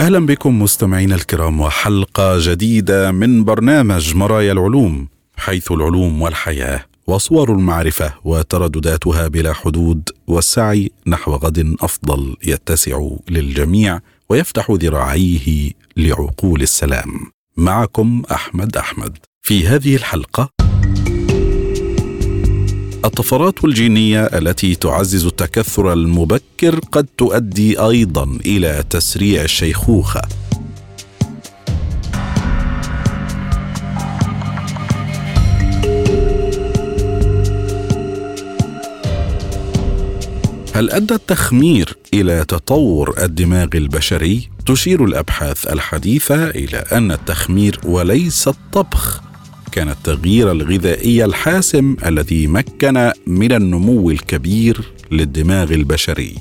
أهلا بكم مستمعينا الكرام وحلقة جديدة من برنامج مرايا العلوم حيث العلوم والحياة وصور المعرفة وتردداتها بلا حدود والسعي نحو غد أفضل يتسع للجميع ويفتح ذراعيه لعقول السلام. معكم أحمد أحمد. في هذه الحلقة الطفرات الجينية التي تعزز التكثر المبكر قد تؤدي أيضا إلى تسريع الشيخوخة. هل أدى التخمير إلى تطور الدماغ البشري؟ تشير الأبحاث الحديثة إلى أن التخمير وليس الطبخ. كان التغيير الغذائي الحاسم الذي مكن من النمو الكبير للدماغ البشري.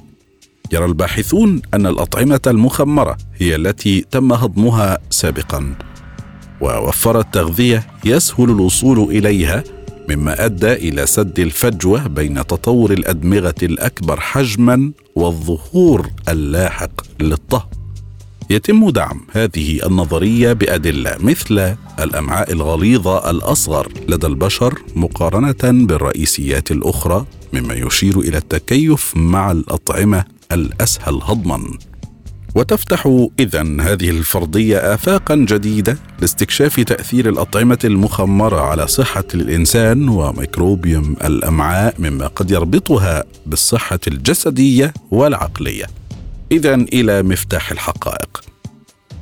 يرى الباحثون أن الأطعمة المخمرة هي التي تم هضمها سابقا ووفرت تغذيه يسهل الوصول إليها مما أدى إلى سد الفجوة بين تطور الأدمغة الأكبر حجما والظهور اللاحق للطهو يتم دعم هذه النظرية بأدلة مثل الأمعاء الغليظة الأصغر لدى البشر مقارنة بالرئيسيات الأخرى مما يشير إلى التكيف مع الأطعمة الأسهل هضما. وتفتح اذا هذه الفرضية افاقا جديدة لاستكشاف تأثير الأطعمة المخمرة على صحة الإنسان وميكروبيوم الأمعاء مما قد يربطها بالصحة الجسدية والعقلية. اذا إلى مفتاح الحقائق.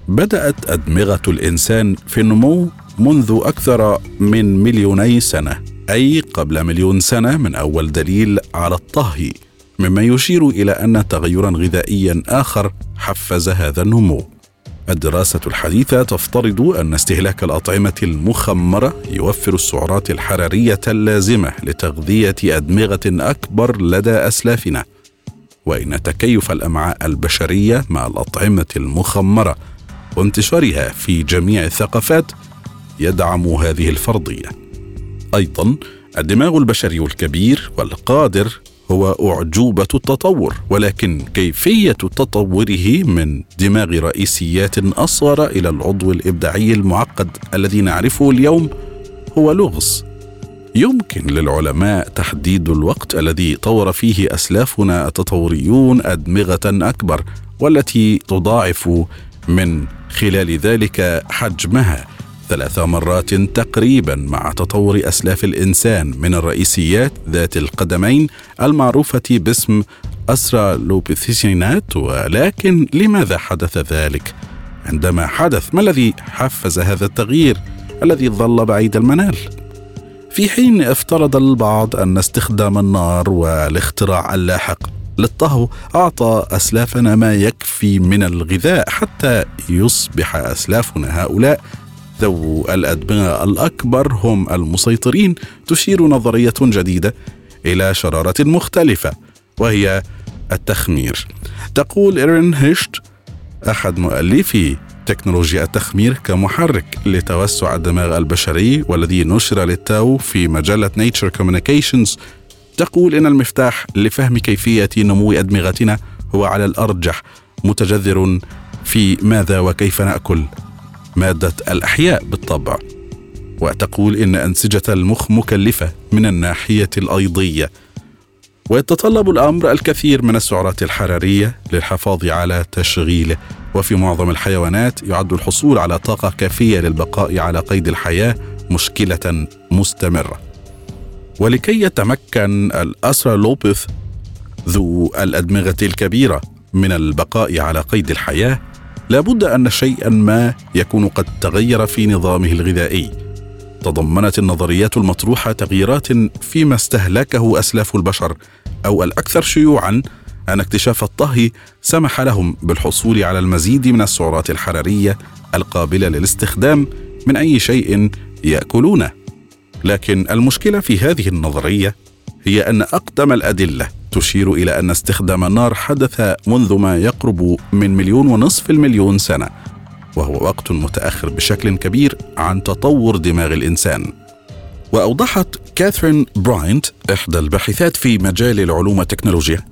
بدأت أدمغة الإنسان في النمو منذ أكثر من مليوني سنة أي قبل مليون سنة من أول دليل على الطهي مما يشير إلى أن تغيرا غذائيا آخر حفز هذا النمو. الدراسة الحديثة تفترض أن استهلاك الأطعمة المخمرة يوفر السعرات الحرارية اللازمة لتغذية أدمغة أكبر لدى أسلافنا، وإن تكيف الأمعاء البشرية مع الأطعمة المخمرة وانتشارها في جميع الثقافات يدعم هذه الفرضية. أيضا الدماغ البشري الكبير والقادر هو أعجوبة التطور ولكن كيفية تطوره من دماغ رئيسيات أصغر إلى العضو الإبداعي المعقد الذي نعرفه اليوم هو لغز يمكن للعلماء تحديد الوقت الذي طور فيه أسلافنا التطوريون أدمغة أكبر والتي تضاعف من خلال ذلك حجمها ثلاث مرات تقريبا مع تطور أسلاف الإنسان من الرئيسيات ذات القدمين المعروفة باسم أسرالوبيثيسينات ولكن لماذا حدث ذلك؟ عندما حدث ما الذي حفز هذا التغيير الذي ظل بعيد المنال؟ في حين افترض البعض أن استخدام النار والاختراع اللاحق للطهو أعطى أسلافنا ما يكفي من الغذاء حتى يصبح أسلافنا هؤلاء ذو الأدمغة الأكبر هم المسيطرين تشير نظرية جديدة إلى شرارة مختلفة وهي التخمير. تقول إيرين هيشت أحد مؤلفي تكنولوجيا التخمير كمحرك لتوسع الدماغ البشري والذي نشر للتو في مجلة Nature Communications تقول إن المفتاح لفهم كيفية نمو أدمغتنا هو على الأرجح متجذر في ماذا وكيف نأكل مادة الأحياء بالطبع. وتقول إن أنسجة المخ مكلفة من الناحية الأيضية. ويتطلب الأمر الكثير من السعرات الحرارية للحفاظ على تشغيله. وفي معظم الحيوانات يعد الحصول على طاقة كافية للبقاء على قيد الحياة مشكلة مستمرة. ولكي يتمكن الأسرالوبيث ذو الأدمغة الكبيرة من البقاء على قيد الحياة لابد أن شيئا ما يكون قد تغير في نظامه الغذائي. تضمنت النظريات المطروحة تغييرات فيما استهلكه أسلاف البشر أو الأكثر شيوعا أن اكتشاف الطهي سمح لهم بالحصول على المزيد من السعرات الحرارية القابلة للاستخدام من أي شيء يأكلونه. لكن المشكلة في هذه النظرية هي أن أقدم الأدلة تشير إلى أن استخدام النار حدث منذ ما يقرب من مليون ونصف المليون سنة وهو وقت متأخر بشكل كبير عن تطور دماغ الإنسان وأوضحت كاثرين براينت إحدى الباحثات في مجال العلوم والتكنولوجيا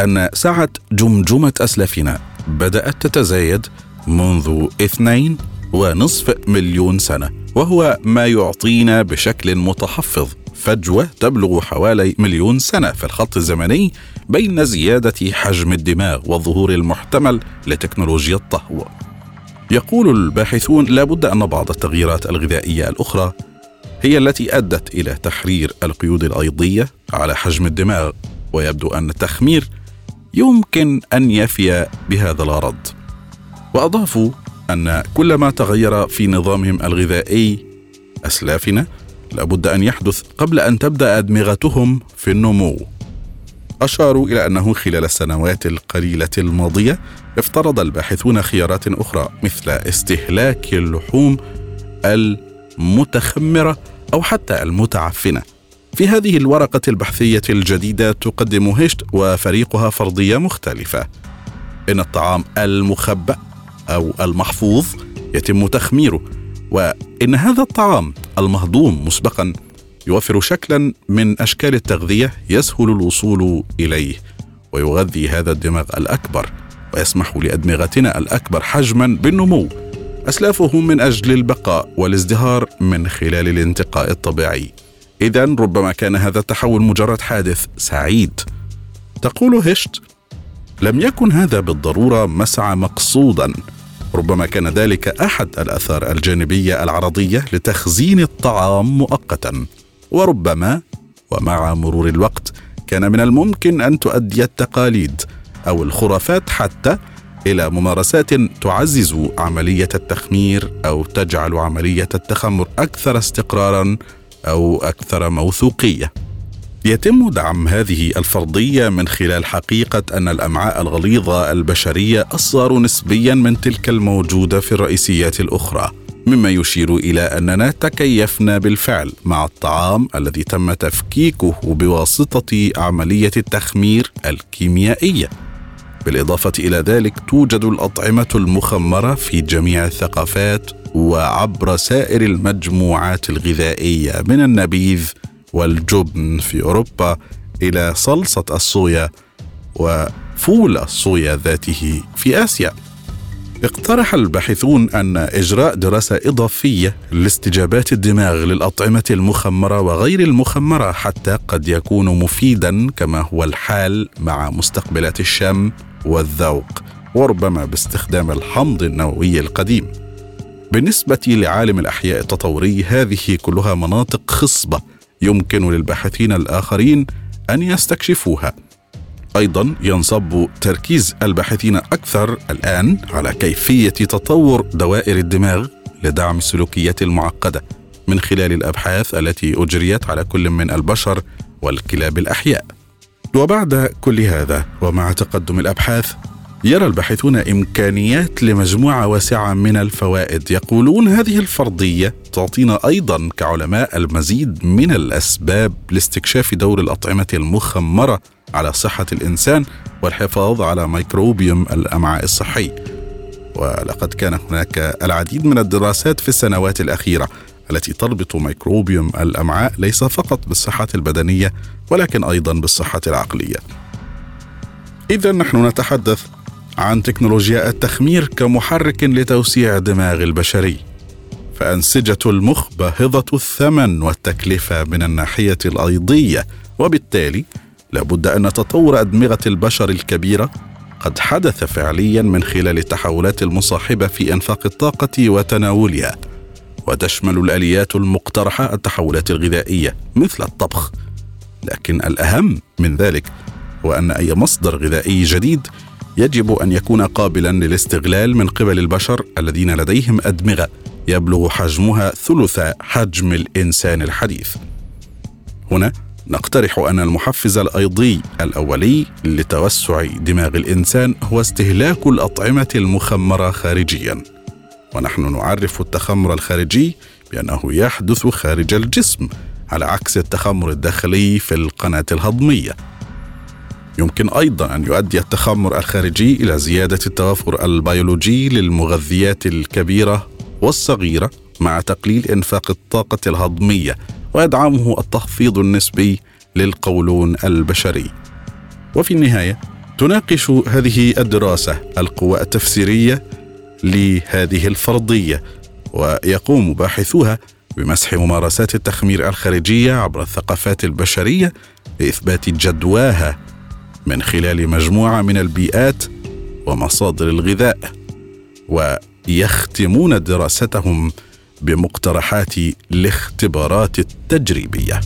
أن سعه جمجمة أسلافنا بدأت تتزايد منذ اثنين ونصف مليون سنة وهو ما يعطينا بشكل متحفظ فجوة تبلغ حوالي مليون سنة في الخط الزمني بين زيادة حجم الدماغ والظهور المحتمل لتكنولوجيا الطهو. يقول الباحثون لابد أن بعض التغييرات الغذائية الأخرى هي التي أدت إلى تحرير القيود الأيضية على حجم الدماغ ويبدو أن التخمير يمكن أن يفي بهذا الغرض. واضافوا أن كل ما تغير في نظامهم الغذائي أسلافنا لابد أن يحدث قبل أن تبدأ أدمغتهم في النمو أشاروا إلى أنه خلال السنوات القليلة الماضية افترض الباحثون خيارات أخرى مثل استهلاك اللحوم المتخمرة أو حتى المتعفنة. في هذه الورقة البحثية الجديدة تقدم هيشت وفريقها فرضية مختلفة. إن الطعام المخبأ أو المحفوظ يتم تخميره وإن هذا الطعام المهضوم مسبقا يوفر شكلا من أشكال التغذية يسهل الوصول إليه ويغذي هذا الدماغ الأكبر. ويسمح لأدمغتنا الأكبر حجما بالنمو. اسلافهم من أجل البقاء والازدهار من خلال الانتقاء الطبيعي. اذا ربما كان هذا التحول مجرد حادث سعيد. تقول هشت لم يكن هذا بالضرورة مسعى مقصودا. ربما كان ذلك أحد الأثار الجانبية العرضية لتخزين الطعام مؤقتا. وربما ومع مرور الوقت كان من الممكن أن تؤدي التقاليد أو الخرافات حتى إلى ممارسات تعزز عملية التخمير أو تجعل عملية التخمر أكثر استقرارا أو أكثر موثوقية. يتم دعم هذه الفرضية من خلال حقيقة أن الأمعاء الغليظة البشرية أصغر نسبيا من تلك الموجودة في الرئيسيات الأخرى مما يشير إلى أننا تكيفنا بالفعل مع الطعام الذي تم تفكيكه بواسطة عملية التخمير الكيميائية. بالإضافة إلى ذلك توجد الأطعمة المخمرة في جميع الثقافات وعبر سائر المجموعات الغذائية من النبيذ والجبن في أوروبا إلى صلصة الصويا وفول الصويا ذاته في آسيا. اقترح الباحثون أن إجراء دراسة إضافية لاستجابات الدماغ للأطعمة المخمرة وغير المخمرة حتى قد يكون مفيدا كما هو الحال مع مستقبلات الشم والذوق وربما باستخدام الحمض النووي القديم. بالنسبة لعالم الأحياء التطوري هذه كلها مناطق خصبة يمكن للباحثين الآخرين أن يستكشفوها. أيضا ينصب تركيز الباحثين أكثر الآن على كيفية تطور دوائر الدماغ لدعم السلوكيات المعقدة من خلال الأبحاث التي أجريت على كل من البشر والكلاب الأحياء. وبعد كل هذا ومع تقدم الأبحاث يرى الباحثون إمكانيات لمجموعة واسعة من الفوائد. يقولون هذه الفرضية تعطينا أيضا كعلماء المزيد من الأسباب لاستكشاف دور الأطعمة المخمرة على صحة الإنسان والحفاظ على ميكروبيوم الأمعاء الصحي. ولقد كان هناك العديد من الدراسات في السنوات الأخيرة التي تربط ميكروبيوم الأمعاء ليس فقط بالصحة البدنية ولكن أيضا بالصحة العقلية. اذا نحن نتحدث عن تكنولوجيا التخمير كمحرك لتوسيع الدماغ البشري. فأنسجة المخ باهظة الثمن والتكلفة من الناحية الأيضية وبالتالي لابد أن تطور أدمغة البشر الكبيرة قد حدث فعليا من خلال التحولات المصاحبة في أنفاق الطاقة وتناولها وتشمل الآليات المقترحة التحولات الغذائية مثل الطبخ لكن الأهم من ذلك هو أن أي مصدر غذائي جديد يجب أن يكون قابلا للاستغلال من قبل البشر الذين لديهم أدمغة يبلغ حجمها ثلث حجم الإنسان الحديث. هنا نقترح أن المحفز الأيضي الأولي لتوسع دماغ الإنسان هو استهلاك الأطعمة المخمرة خارجيا. ونحن نعرف التخمر الخارجي بأنه يحدث خارج الجسم على عكس التخمر الداخلي في القناة الهضمية. يمكن أيضا أن يؤدي التخمر الخارجي إلى زيادة التوافر البيولوجي للمغذيات الكبيرة والصغيرة مع تقليل إنفاق الطاقة الهضمية. ويدعمه التخفيض النسبي للقولون البشري. وفي النهاية تناقش هذه الدراسة القوى التفسيرية لهذه الفرضية ويقوم باحثوها بمسح ممارسات التخمير الخارجية عبر الثقافات البشرية لإثبات جدواها من خلال مجموعة من البيئات ومصادر الغذاء ويختمون دراستهم بمقترحات الاختبارات التجريبية.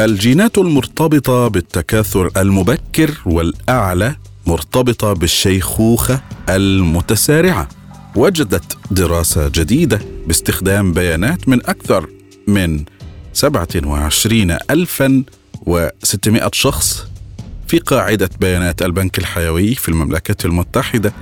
الجينات المرتبطة بالتكاثر المبكر والأعلى مرتبطة بالشيخوخة المتسارعة. وجدت دراسة جديدة باستخدام بيانات من أكثر من 27 ألفا و600 شخص في قاعدة بيانات البنك الحيوي في المملكة المتحدة.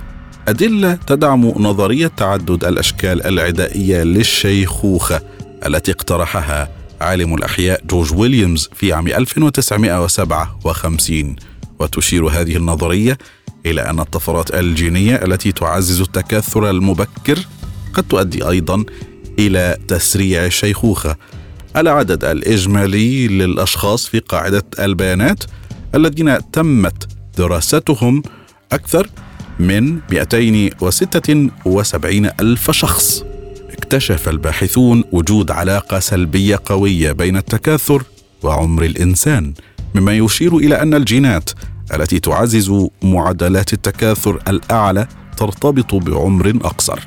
أدلة تدعم نظرية تعدد الأشكال العدائية للشيخوخة التي اقترحها عالم الأحياء جورج ويليامز في عام 1957 وتشير هذه النظرية إلى أن الطفرات الجينية التي تعزز التكاثر المبكر قد تؤدي أيضا إلى تسريع الشيخوخة. العدد الإجمالي للأشخاص في قاعدة البيانات الذين تمت دراستهم أكثر من 276 ألف شخص. اكتشف الباحثون وجود علاقة سلبية قوية بين التكاثر وعمر الإنسان مما يشير إلى أن الجينات التي تعزز معدلات التكاثر الأعلى ترتبط بعمر أقصر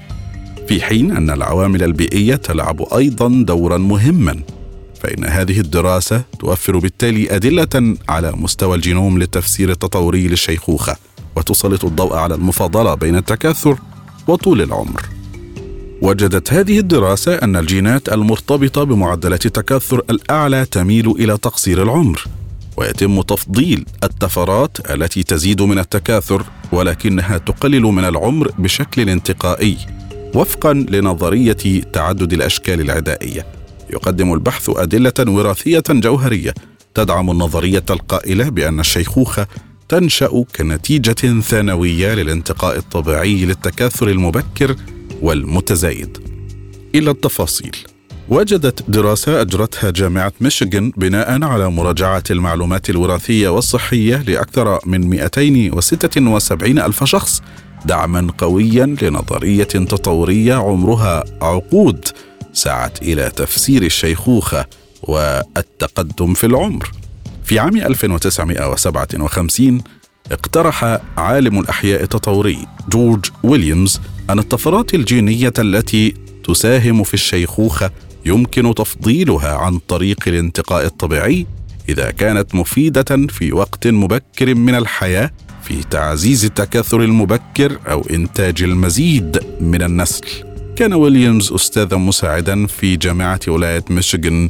في حين أن العوامل البيئية تلعب أيضا دورا مهما. فإن هذه الدراسة توفر بالتالي أدلة على مستوى الجينوم للتفسير التطوري للشيخوخة وتسلط الضوء على المفاضلة بين التكاثر وطول العمر. وجدت هذه الدراسة أن الجينات المرتبطة بمعدلات التكاثر الأعلى تميل إلى تقصير العمر، ويتم تفضيل التفرات التي تزيد من التكاثر ولكنها تقلل من العمر بشكل انتقائي وفقا لنظرية تعدد الأشكال العدائية يقدم البحث أدلة وراثية جوهرية تدعم النظرية القائلة بأن الشيخوخة تنشأ كنتيجة ثانوية للانتقاء الطبيعي للتكاثر المبكر والمتزايد. إلى التفاصيل. وجدت دراسة أجرتها جامعة ميشيغان بناء على مراجعة المعلومات الوراثية والصحية لأكثر من 276 ألف شخص دعما قويا لنظرية تطورية عمرها عقود. سعت إلى تفسير الشيخوخة والتقدم في العمر في عام 1957 اقترح عالم الأحياء التطوري جورج ويليامز أن الطفرات الجينية التي تساهم في الشيخوخة يمكن تفضيلها عن طريق الانتقاء الطبيعي إذا كانت مفيدة في وقت مبكر من الحياة في تعزيز التكاثر المبكر أو إنتاج المزيد من النسل. كان ويليامز أستاذا مساعدا في جامعة ولاية ميشيغان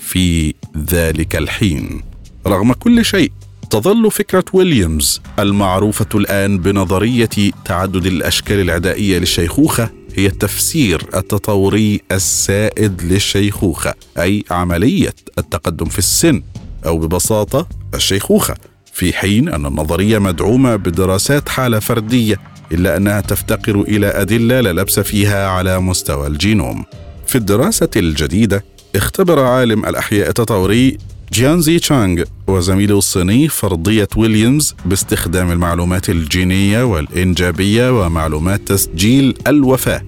في ذلك الحين. رغم كل شيء تظل فكرة ويليامز المعروفة الآن بنظرية تعدد الأشكال العدائية للشيخوخة هي التفسير التطوري السائد للشيخوخة أي عملية التقدم في السن أو ببساطة الشيخوخة في حين أن النظرية مدعومة بدراسات حالة فردية إلا أنها تفتقر إلى أدلة لا لبس فيها على مستوى الجينوم. في الدراسة الجديدة اختبر عالم الأحياء التطوري جيانزي تشانغ وزميله الصيني فرضية ويليامز باستخدام المعلومات الجينية والإنجابية ومعلومات تسجيل الوفاة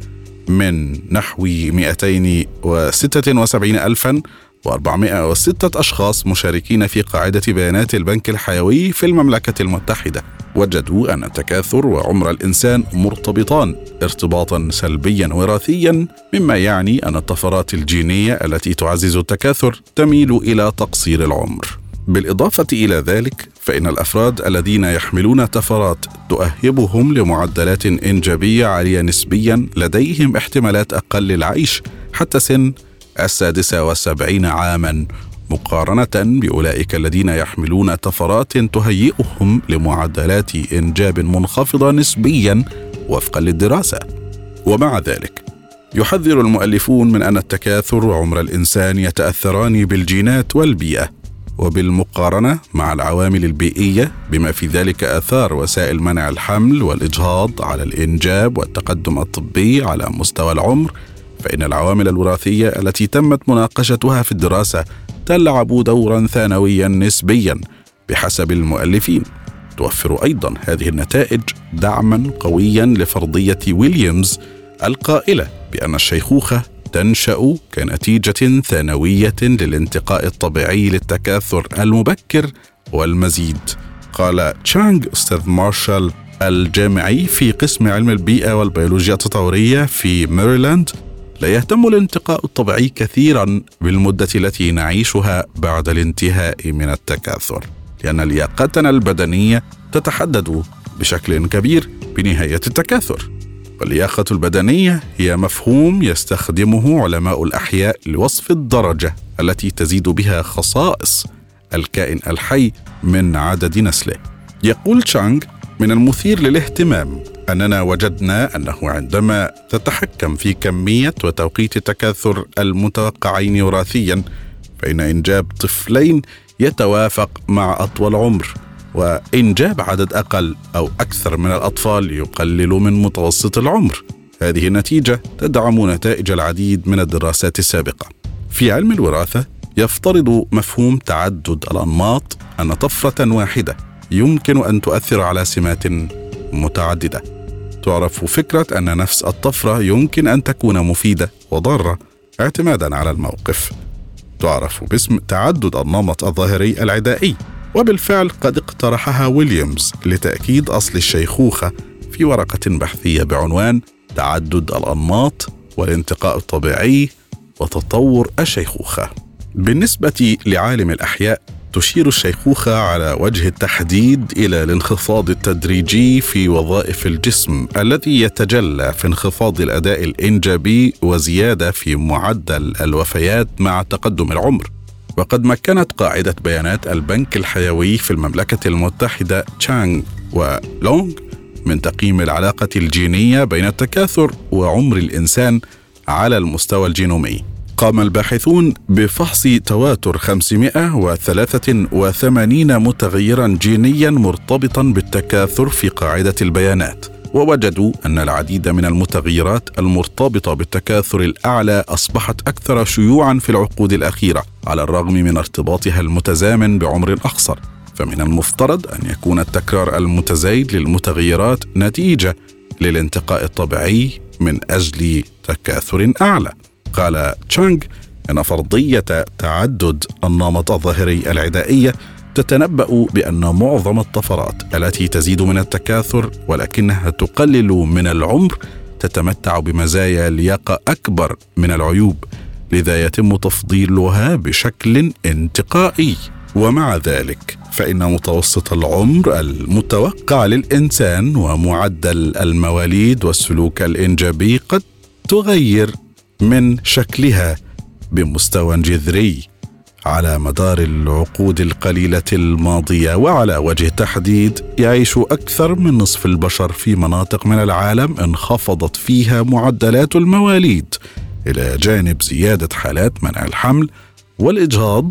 من نحو 276 ألفا و406 أشخاص مشاركين في قاعدة بيانات البنك الحيوي في المملكة المتحدة. وجدوا أن التكاثر وعمر الإنسان مرتبطان ارتباطا سلبيا وراثيا مما يعني أن الطفرات الجينية التي تعزز التكاثر تميل إلى تقصير العمر. بالإضافة إلى ذلك فإن الأفراد الذين يحملون طفرات تؤهبهم لمعدلات إنجابية عالية نسبيا لديهم احتمالات أقل للعيش حتى سن السادسة والسبعين عاما مقارنة بأولئك الذين يحملون طفرات تهيئهم لمعدلات إنجاب منخفضة نسبيا وفقا للدراسة. ومع ذلك يحذر المؤلفون من أن التكاثر وعمر الإنسان يتأثران بالجينات والبيئة وبالمقارنة مع العوامل البيئية بما في ذلك آثار وسائل منع الحمل والإجهاض على الإنجاب والتقدم الطبي على مستوى العمر فإن العوامل الوراثية التي تمت مناقشتها في الدراسة تلعب دورا ثانويا نسبيا بحسب المؤلفين. توفر أيضا هذه النتائج دعما قويا لفرضية ويليامز القائلة بأن الشيخوخة تنشأ كنتيجة ثانوية للانتقاء الطبيعي للتكاثر المبكر والمزيد. قال تشانغ أستاذ مارشال الجامعي في قسم علم البيئة والبيولوجيا التطورية في ميريلاند لا يهتم الانتقاء الطبيعي كثيرا بالمدة التي نعيشها بعد الانتهاء من التكاثر لأن لياقتنا البدنية تتحدد بشكل كبير بنهاية التكاثر واللياقة البدنية هي مفهوم يستخدمه علماء الأحياء لوصف الدرجة التي تزيد بها خصائص الكائن الحي من عدد نسله. يقول تشانغ: من المثير للاهتمام أننا وجدنا أنه عندما تتحكم في كمية وتوقيت التكاثر المتوقعين وراثيا فإن إنجاب طفلين يتوافق مع أطول عمر وإنجاب عدد أقل أو أكثر من الأطفال يقلل من متوسط العمر. هذه النتيجة تدعم نتائج العديد من الدراسات السابقة. في علم الوراثة يفترض مفهوم تعدد الأنماط أن طفرة واحدة يمكن أن تؤثر على سمات متعددة. تعرف فكرة أن نفس الطفرة يمكن أن تكون مفيدة وضارة. اعتمادا على الموقف. تعرف باسم تعدد النمط الظاهري العدائي. وبالفعل قد اقترحها ويليامز لتأكيد أصل الشيخوخة في ورقة بحثية بعنوان تعدد الأنماط والانتقاء الطبيعي وتطور الشيخوخة. بالنسبة لعالم الأحياء تشير الشيخوخة على وجه التحديد إلى الانخفاض التدريجي في وظائف الجسم الذي يتجلى في انخفاض الأداء الإنجابي وزيادة في معدل الوفيات مع تقدم العمر. وقد مكنت قاعدة بيانات البنك الحيوي في المملكة المتحدة تشانغ ولونغ من تقييم العلاقة الجينية بين التكاثر وعمر الإنسان على المستوى الجينومي. قام الباحثون بفحص تواتر 583 متغيرا جينيا مرتبطا بالتكاثر في قاعدة البيانات. ووجدوا أن العديد من المتغيرات المرتبطة بالتكاثر الأعلى أصبحت أكثر شيوعا في العقود الأخيرة على الرغم من ارتباطها المتزامن بعمر أقصر فمن المفترض أن يكون التكرار المتزايد للمتغيرات نتيجة للانتقاء الطبيعي من أجل تكاثر أعلى قال تشانغ إن فرضية تعدد النمط الظاهري العدائية تتنبأ بأن معظم الطفرات التي تزيد من التكاثر ولكنها تقلل من العمر تتمتع بمزايا لياقة أكبر من العيوب لذا يتم تفضيلها بشكل انتقائي. ومع ذلك فإن متوسط العمر المتوقع للإنسان ومعدل المواليد والسلوك الإنجابي قد تغير. من شكلها بمستوى جذري على مدار العقود القليلة الماضية وعلى وجه التحديد يعيش أكثر من نصف البشر في مناطق من العالم انخفضت فيها معدلات المواليد إلى جانب زيادة حالات منع الحمل والإجهاض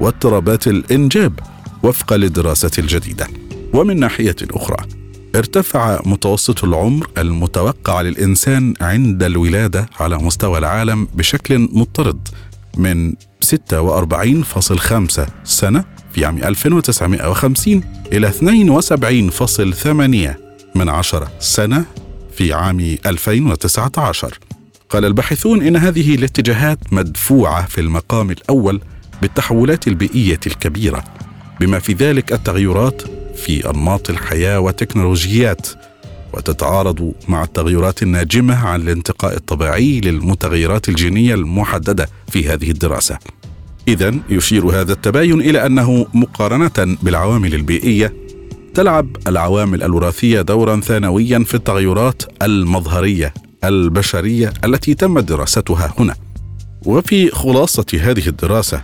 واضطرابات الإنجاب وفقا للدراسه الجديدة. ومن ناحية أخرى ارتفع متوسط العمر المتوقع للإنسان عند الولادة على مستوى العالم بشكل مضطرد من 46.5 سنة في عام 1950 إلى 72.8 من عشرة سنة في عام 2019 قال الباحثون إن هذه الاتجاهات مدفوعة في المقام الأول بالتحولات البيئية الكبيرة بما في ذلك التغيرات في أنماط الحياة وتكنولوجيات وتتعارض مع التغيرات الناجمة عن الانتقاء الطبيعي للمتغيرات الجينية المحددة في هذه الدراسة. إذا يشير هذا التباين إلى أنه مقارنة بالعوامل البيئية تلعب العوامل الوراثية دورا ثانويا في التغيرات المظهرية البشرية التي تم دراستها هنا. وفي خلاصة هذه الدراسة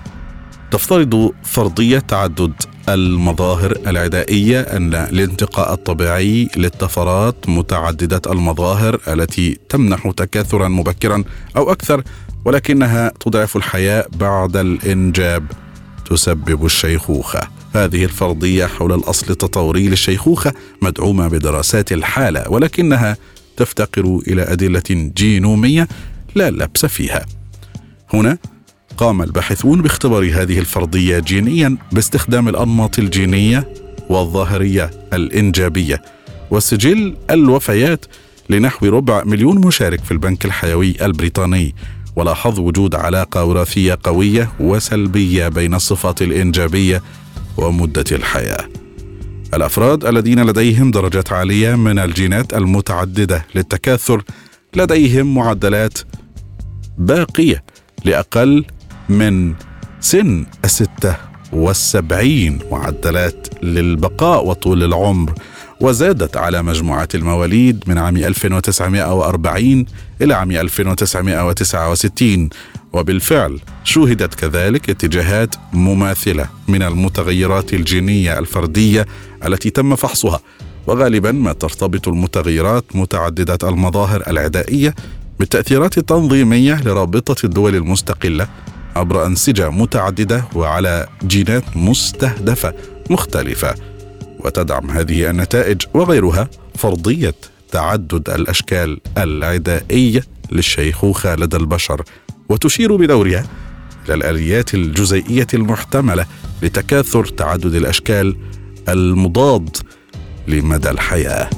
تفترض فرضية تعدد المظاهر العدائية أن الانتقاء الطبيعي للطفرات متعددة المظاهر التي تمنح تكاثرا مبكرا أو أكثر ولكنها تضعف الحياة بعد الإنجاب تسبب الشيخوخة. هذه الفرضية حول الأصل التطوري للشيخوخة مدعومة بدراسات الحالة ولكنها تفتقر إلى أدلة جينومية لا لبس فيها. هنا قام الباحثون باختبار هذه الفرضية جينيا باستخدام الأنماط الجينية والظاهرية الإنجابية وسجل الوفيات لنحو ربع مليون مشارك في البنك الحيوي البريطاني ولاحظ وجود علاقة وراثية قوية وسلبية بين الصفات الإنجابية ومدة الحياة. الأفراد الذين لديهم درجات عالية من الجينات المتعددة للتكاثر لديهم معدلات باقية لأقل من سن الستة والسبعين معدلات للبقاء وطول العمر وزادت على مجموعة المواليد من عام 1940 إلى عام 1969 وبالفعل شوهدت كذلك اتجاهات مماثلة من المتغيرات الجينية الفردية التي تم فحصها وغالبا ما ترتبط المتغيرات متعددة المظاهر العدائية بالتأثيرات التنظيمية لرابطة الدول المستقلة عبر أنسجة متعددة وعلى جينات مستهدفة مختلفة. وتدعم هذه النتائج وغيرها فرضية تعدد الأشكال العدائية للشيخوخة لدى البشر وتشير بدورها إلى الآليات الجزيئية المحتملة لتكاثر تعدد الأشكال المضاد لمدى الحياة.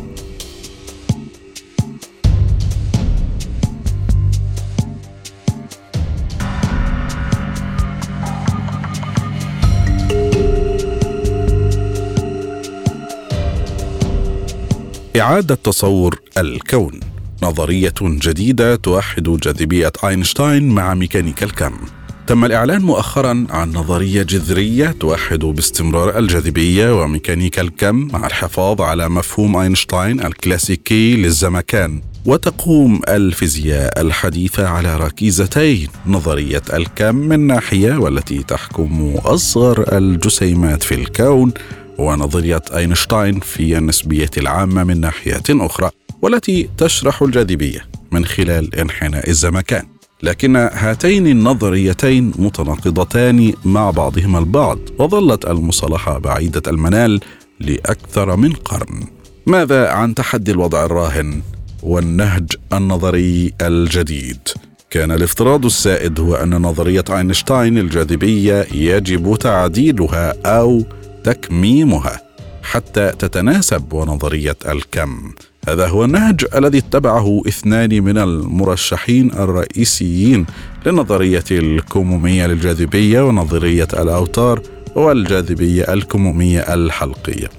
إعادة تصور الكون. نظرية جديدة توحد جاذبية أينشتاين مع ميكانيكا الكم. تم الإعلان مؤخرا عن نظرية جذرية توحد باستمرار الجاذبية وميكانيكا الكم مع الحفاظ على مفهوم أينشتاين الكلاسيكي للزمكان. وتقوم الفيزياء الحديثة على ركيزتين نظرية الكم من ناحية والتي تحكم أصغر الجسيمات في الكون ونظرية أينشتاين في النسبية العامة من ناحية أخرى والتي تشرح الجاذبية من خلال انحناء الزمكان. لكن هاتين النظريتين متناقضتان مع بعضهما البعض وظلت المصالحة بعيدة المنال لأكثر من قرن. ماذا عن تحدي الوضع الراهن والنهج النظري الجديد؟ كان الافتراض السائد هو أن نظرية أينشتاين الجاذبية يجب تعديلها أو تكميمها حتى تتناسب ونظرية الكم. هذا هو النهج الذي اتبعه اثنان من المرشحين الرئيسيين للنظرية الكمومية للجاذبية ونظرية الأوتار والجاذبية الكمومية الحلقية.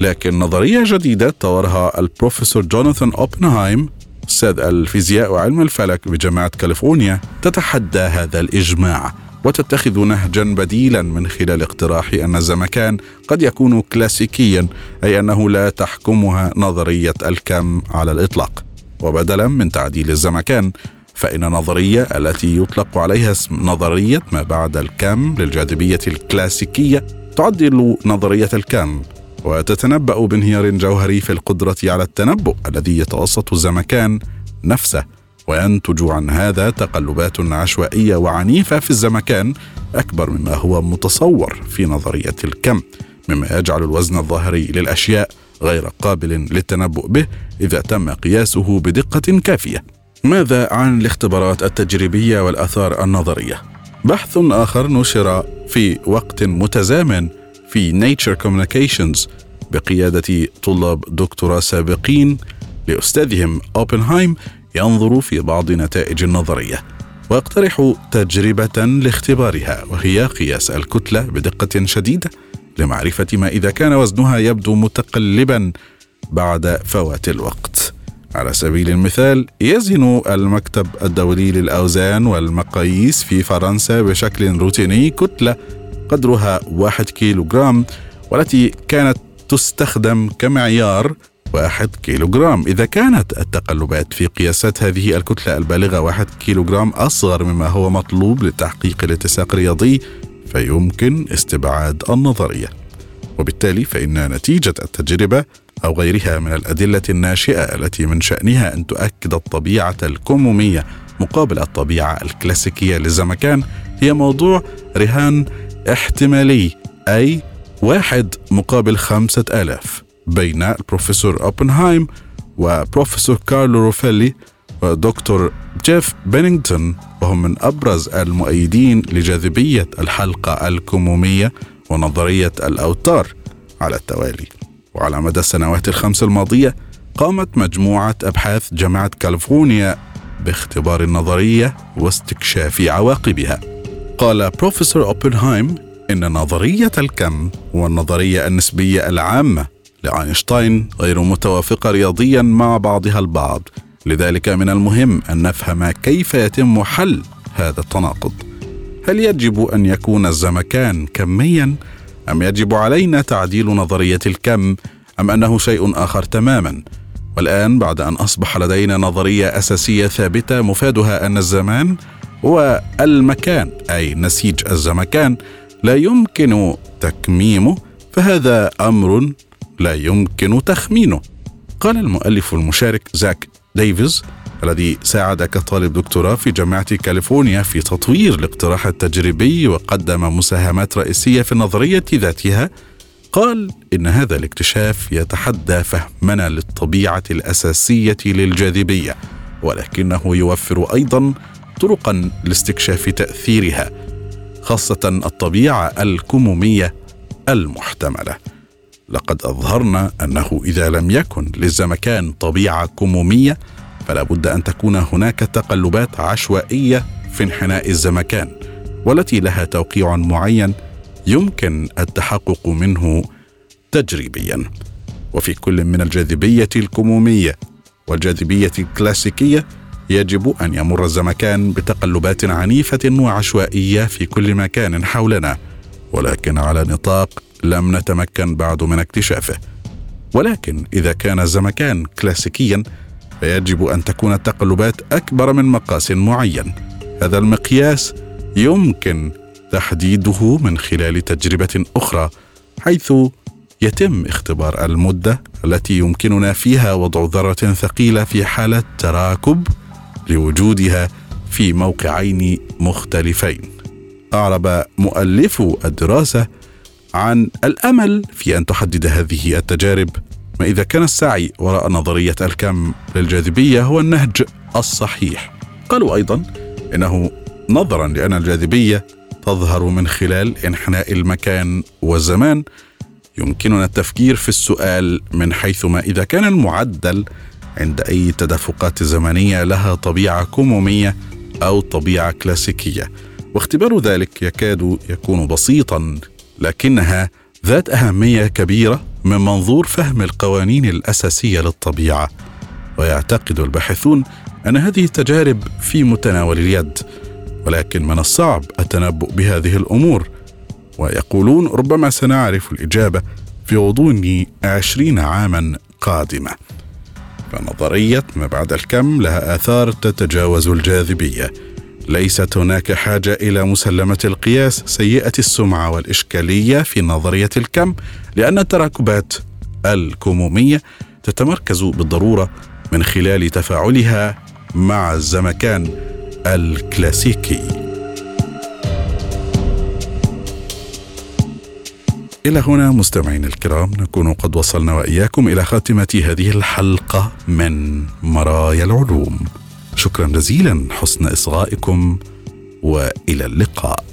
لكن نظرية جديدة طورها البروفيسور جوناثان أوبنهايم أستاذ الفيزياء وعلم الفلك بجامعة كاليفورنيا تتحدى هذا الإجماع. وتتخذ نهجا بديلا من خلال اقتراح أن الزمكان قد يكون كلاسيكيا أي أنه لا تحكمها نظرية الكم على الإطلاق. وبدلا من تعديل الزمكان فإن النظرية التي يطلق عليها اسم نظرية ما بعد الكم للجاذبية الكلاسيكية تعدل نظرية الكم. وتتنبأ بانهيار جوهري في القدرة على التنبؤ الذي يتوسط الزمكان نفسه. وينتج عن هذا تقلبات عشوائية وعنيفة في الزمكان أكبر مما هو متصور في نظرية الكم مما يجعل الوزن الظاهري للأشياء غير قابل للتنبؤ به إذا تم قياسه بدقة كافية. ماذا عن الاختبارات التجريبية والآثار النظرية؟ بحث آخر نشر في وقت متزامن في Nature Communications بقيادة طلاب دكتوراه سابقين لأستاذهم أوبنهايم ينظر في بعض نتائج النظرية. ويقترح تجربة لاختبارها وهي قياس الكتلة بدقة شديدة لمعرفة ما إذا كان وزنها يبدو متقلبا بعد فوات الوقت. على سبيل المثال يزن المكتب الدولي للأوزان والمقاييس في فرنسا بشكل روتيني كتلة قدرها واحد كيلو جرام والتي كانت تستخدم كمعيار واحد كيلو جرام إذا كانت التقلبات في قياسات هذه الكتلة البالغة واحد كيلو جرام أصغر مما هو مطلوب لتحقيق الاتساق الرياضي فيمكن استبعاد النظرية. وبالتالي فإن نتيجة التجربة أو غيرها من الأدلة الناشئة التي من شأنها أن تؤكد الطبيعة الكمومية مقابل الطبيعة الكلاسيكية للزمكان هي موضوع رهان احتمالي أي واحد مقابل خمسة آلاف. بين البروفيسور أوبنهايم وبروفيسور كارلو روفيلي ودكتور جيف بينينغتون وهم من أبرز المؤيدين لجاذبية الحلقة الكمومية ونظرية الأوتار على التوالي. وعلى مدى السنوات الخمس الماضية قامت مجموعة أبحاث جامعة كاليفورنيا باختبار النظرية واستكشاف عواقبها. قال بروفيسور أوبنهايم إن نظرية الكم والنظرية النسبية العامة لأينشتاين غير متوافقة رياضيا مع بعضها البعض. لذلك من المهم أن نفهم كيف يتم حل هذا التناقض. هل يجب أن يكون الزمكان كميا؟ أم يجب علينا تعديل نظرية الكم؟ أم أنه شيء آخر تماما؟ والآن بعد أن أصبح لدينا نظرية أساسية ثابتة مفادها أن الزمان هو المكان أي نسيج الزمكان لا يمكن تكميمه فهذا أمر لا يمكن تخمينه. قال المؤلف المشارك زاك ديفيز الذي ساعد كطالب دكتوراه في جامعة كاليفورنيا في تطوير الاقتراح التجريبي وقدم مساهمات رئيسية في النظرية ذاتها. قال إن هذا الاكتشاف يتحدى فهمنا للطبيعة الأساسية للجاذبية ولكنه يوفر أيضا طرقا لاستكشاف تأثيرها خاصة الطبيعة الكمومية المحتملة. لقد أظهرنا أنه إذا لم يكن للزمكان طبيعة كمومية فلا بد أن تكون هناك تقلبات عشوائية في انحناء الزمكان والتي لها توقيع معين يمكن التحقق منه تجريبيا. وفي كل من الجاذبية الكمومية والجاذبية الكلاسيكية يجب أن يمر الزمكان بتقلبات عنيفة وعشوائية في كل مكان حولنا ولكن على نطاق لم نتمكن بعد من اكتشافه. ولكن إذا كان الزمكان كلاسيكيا فيجب أن تكون التقلبات أكبر من مقاس معين. هذا المقياس يمكن تحديده من خلال تجربة أخرى حيث يتم اختبار المدة التي يمكننا فيها وضع ذرة ثقيلة في حالة تراكب لوجودها في موقعين مختلفين. أعرب مؤلفو الدراسة عن الأمل في أن تحدد هذه التجارب. ما إذا كان السعي وراء نظرية الكم للجاذبية هو النهج الصحيح. قالوا أيضا إنه نظرا لأن الجاذبية تظهر من خلال انحناء المكان والزمان. يمكننا التفكير في السؤال من حيث ما إذا كان المعدل عند أي تدفقات زمنية لها طبيعة كمومية أو طبيعة كلاسيكية. واختبار ذلك يكاد يكون بسيطا لكنها ذات أهمية كبيرة من منظور فهم القوانين الأساسية للطبيعة. ويعتقد الباحثون أن هذه التجارب في متناول اليد ولكن من الصعب التنبؤ بهذه الأمور. ويقولون ربما سنعرف الإجابة في غضون عشرين عاما قادمة. فنظرية ما بعد الكم لها آثار تتجاوز الجاذبية. ليست هناك حاجة إلى مسلمة القياس سيئة السمعة والإشكالية في نظرية الكم لأن التراكبات الكمومية تتمركز بالضرورة من خلال تفاعلها مع الزمكان الكلاسيكي. إلى هنا مستمعينا الكرام نكون قد وصلنا وإياكم إلى خاتمة هذه الحلقة من مرايا العلوم. شكرا جزيلا حسن إصغائكم وإلى اللقاء.